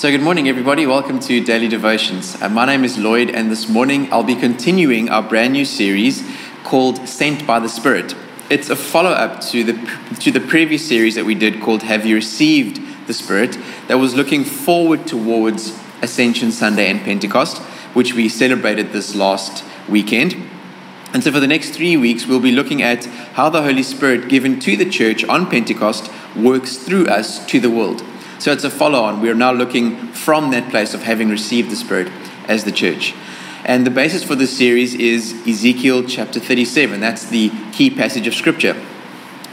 So, good morning, everybody. Welcome to Daily Devotions. Uh, my name is Lloyd, and this morning I'll be continuing our brand new series called Sent by the Spirit. It's a follow up to the, to the previous series that we did called Have You Received the Spirit, that was looking forward towards Ascension Sunday and Pentecost, which we celebrated this last weekend. And so, for the next three weeks, we'll be looking at how the Holy Spirit given to the church on Pentecost works through us to the world. So it's a follow on. We are now looking from that place of having received the Spirit as the church. And the basis for this series is Ezekiel chapter 37. That's the key passage of Scripture,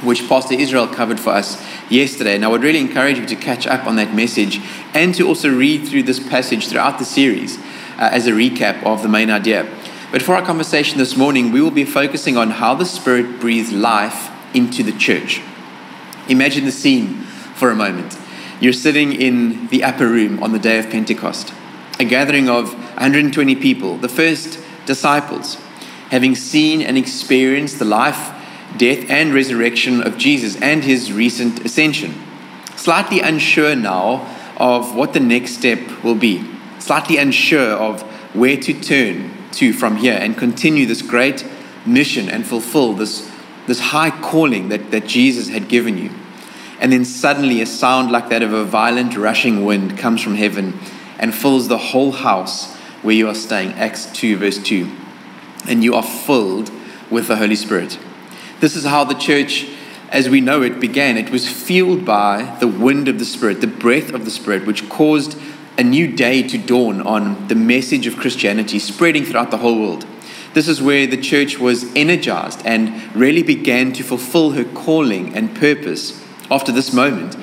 which Pastor Israel covered for us yesterday. And I would really encourage you to catch up on that message and to also read through this passage throughout the series uh, as a recap of the main idea. But for our conversation this morning, we will be focusing on how the Spirit breathes life into the church. Imagine the scene for a moment. You're sitting in the upper room on the day of Pentecost, a gathering of 120 people, the first disciples, having seen and experienced the life, death, and resurrection of Jesus and his recent ascension. Slightly unsure now of what the next step will be, slightly unsure of where to turn to from here and continue this great mission and fulfill this, this high calling that, that Jesus had given you. And then suddenly, a sound like that of a violent rushing wind comes from heaven and fills the whole house where you are staying. Acts 2, verse 2. And you are filled with the Holy Spirit. This is how the church, as we know it, began. It was fueled by the wind of the Spirit, the breath of the Spirit, which caused a new day to dawn on the message of Christianity spreading throughout the whole world. This is where the church was energized and really began to fulfill her calling and purpose after this moment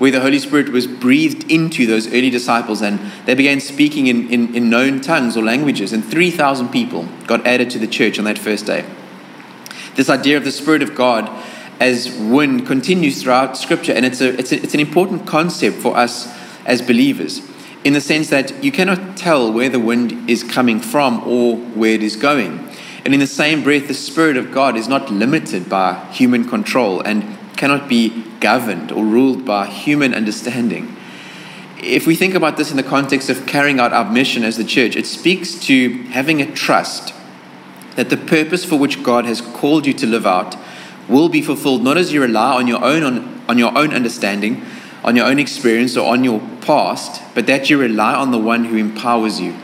where the Holy Spirit was breathed into those early disciples and they began speaking in, in, in known tongues or languages, and 3,000 people got added to the church on that first day. This idea of the Spirit of God as wind continues throughout Scripture, and it's, a, it's, a, it's an important concept for us as believers in the sense that you cannot tell where the wind is coming from or where it is going. And in the same breath, the Spirit of God is not limited by human control and cannot be governed or ruled by human understanding. If we think about this in the context of carrying out our mission as the church, it speaks to having a trust that the purpose for which God has called you to live out will be fulfilled not as you rely on your own on, on your own understanding, on your own experience or on your past, but that you rely on the one who empowers you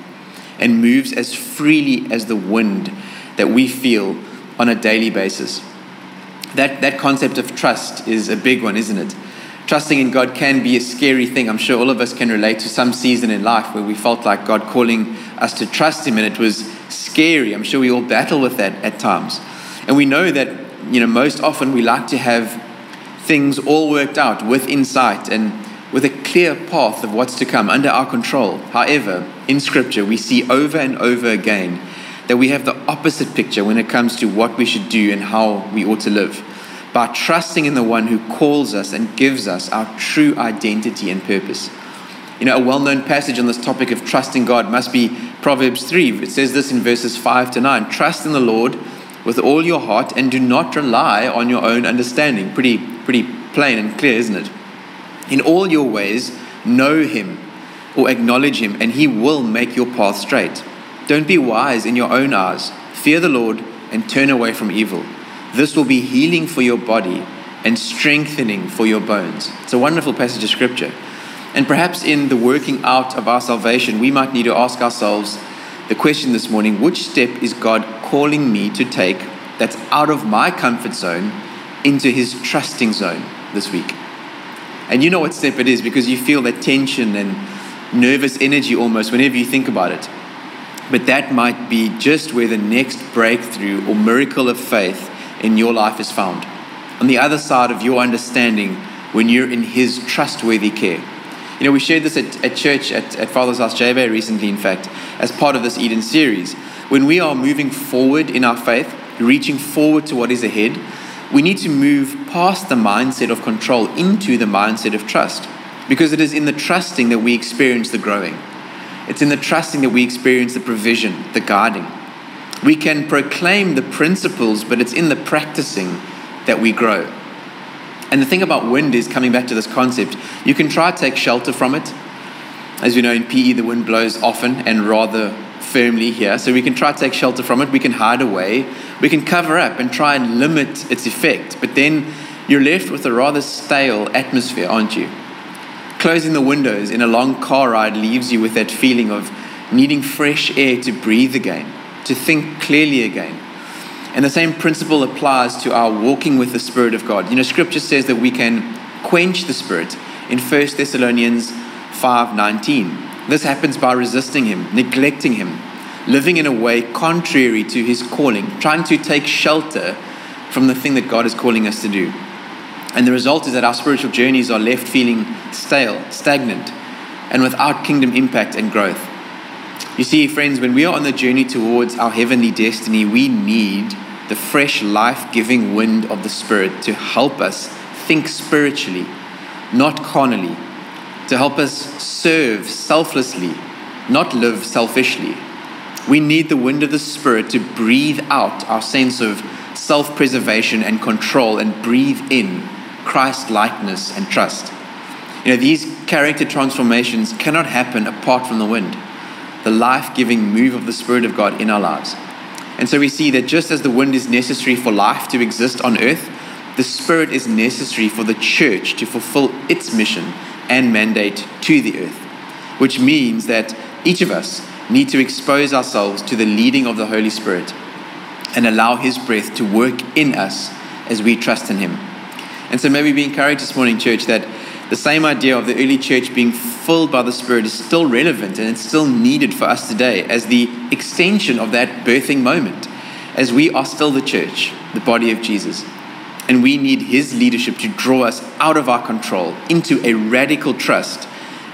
and moves as freely as the wind that we feel on a daily basis that, that concept of trust is a big one, isn't it? Trusting in God can be a scary thing. I'm sure all of us can relate to some season in life where we felt like God calling us to trust Him and it was scary. I'm sure we all battle with that at times. And we know that, you know, most often we like to have things all worked out with insight and with a clear path of what's to come under our control. However, in Scripture, we see over and over again that we have the opposite picture when it comes to what we should do and how we ought to live. By trusting in the one who calls us and gives us our true identity and purpose. You know, a well known passage on this topic of trusting God must be Proverbs 3. It says this in verses 5 to 9 Trust in the Lord with all your heart and do not rely on your own understanding. Pretty, pretty plain and clear, isn't it? In all your ways, know Him or acknowledge Him, and He will make your path straight. Don't be wise in your own eyes. Fear the Lord and turn away from evil. This will be healing for your body and strengthening for your bones. It's a wonderful passage of scripture. And perhaps in the working out of our salvation, we might need to ask ourselves the question this morning which step is God calling me to take that's out of my comfort zone into his trusting zone this week? And you know what step it is because you feel that tension and nervous energy almost whenever you think about it. But that might be just where the next breakthrough or miracle of faith in your life is found. On the other side of your understanding when you're in His trustworthy care. You know, we shared this at, at church at, at Father's House JB recently, in fact, as part of this Eden series. When we are moving forward in our faith, reaching forward to what is ahead, we need to move past the mindset of control into the mindset of trust. Because it is in the trusting that we experience the growing. It's in the trusting that we experience the provision, the guarding. We can proclaim the principles, but it's in the practicing that we grow. And the thing about wind is coming back to this concept, you can try to take shelter from it. As we know in PE, the wind blows often and rather firmly here, so we can try to take shelter from it. We can hide away. We can cover up and try and limit its effect. But then you're left with a rather stale atmosphere, aren't you? Closing the windows in a long car ride leaves you with that feeling of needing fresh air to breathe again, to think clearly again. And the same principle applies to our walking with the Spirit of God. You know, Scripture says that we can quench the Spirit in 1 Thessalonians 5:19. This happens by resisting him, neglecting him, living in a way contrary to his calling, trying to take shelter from the thing that God is calling us to do. And the result is that our spiritual journeys are left feeling stale, stagnant, and without kingdom impact and growth. You see, friends, when we are on the journey towards our heavenly destiny, we need the fresh, life giving wind of the Spirit to help us think spiritually, not carnally, to help us serve selflessly, not live selfishly. We need the wind of the Spirit to breathe out our sense of self preservation and control and breathe in Christ likeness and trust. You know, these character transformations cannot happen apart from the wind, the life giving move of the Spirit of God in our lives. And so we see that just as the wind is necessary for life to exist on earth, the Spirit is necessary for the church to fulfill its mission and mandate to the earth, which means that each of us need to expose ourselves to the leading of the Holy Spirit and allow His breath to work in us as we trust in Him. And so, maybe be encouraged this morning, church, that the same idea of the early church being filled by the Spirit is still relevant and it's still needed for us today as the extension of that birthing moment, as we are still the church, the body of Jesus. And we need His leadership to draw us out of our control into a radical trust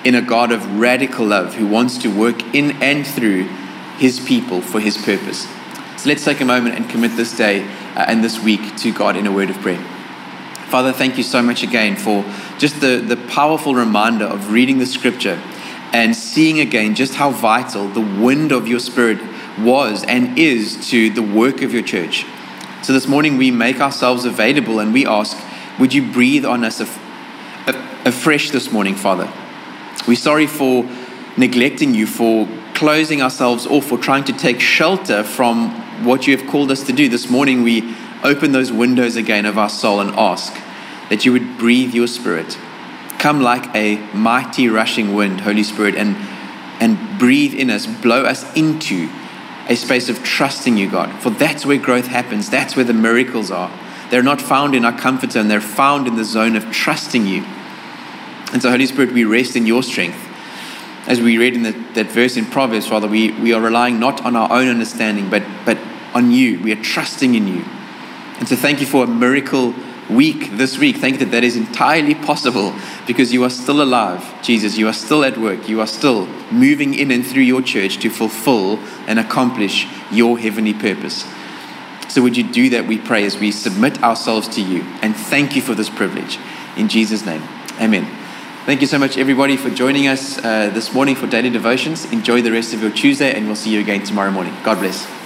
in a God of radical love who wants to work in and through His people for His purpose. So let's take a moment and commit this day uh, and this week to God in a word of prayer. Father, thank you so much again for just the, the powerful reminder of reading the scripture and seeing again just how vital the wind of your spirit was and is to the work of your church. So this morning we make ourselves available and we ask, would you breathe on us afresh this morning, Father? We're sorry for neglecting you, for closing ourselves off, for trying to take shelter from what you have called us to do. This morning we open those windows again of our soul and ask that you would breathe your spirit. Come like a mighty rushing wind, Holy Spirit, and, and breathe in us, blow us into a space of trusting you, God. For that's where growth happens, that's where the miracles are. They're not found in our comfort zone, they're found in the zone of trusting you. And so, Holy Spirit, we rest in your strength. As we read in the, that verse in Proverbs, Father, we, we are relying not on our own understanding, but, but on you. We are trusting in you. And so, thank you for a miracle week this week. Thank you that that is entirely possible because you are still alive, Jesus. You are still at work. You are still moving in and through your church to fulfill and accomplish your heavenly purpose. So, would you do that, we pray, as we submit ourselves to you and thank you for this privilege. In Jesus' name, amen. Thank you so much, everybody, for joining us uh, this morning for daily devotions. Enjoy the rest of your Tuesday, and we'll see you again tomorrow morning. God bless.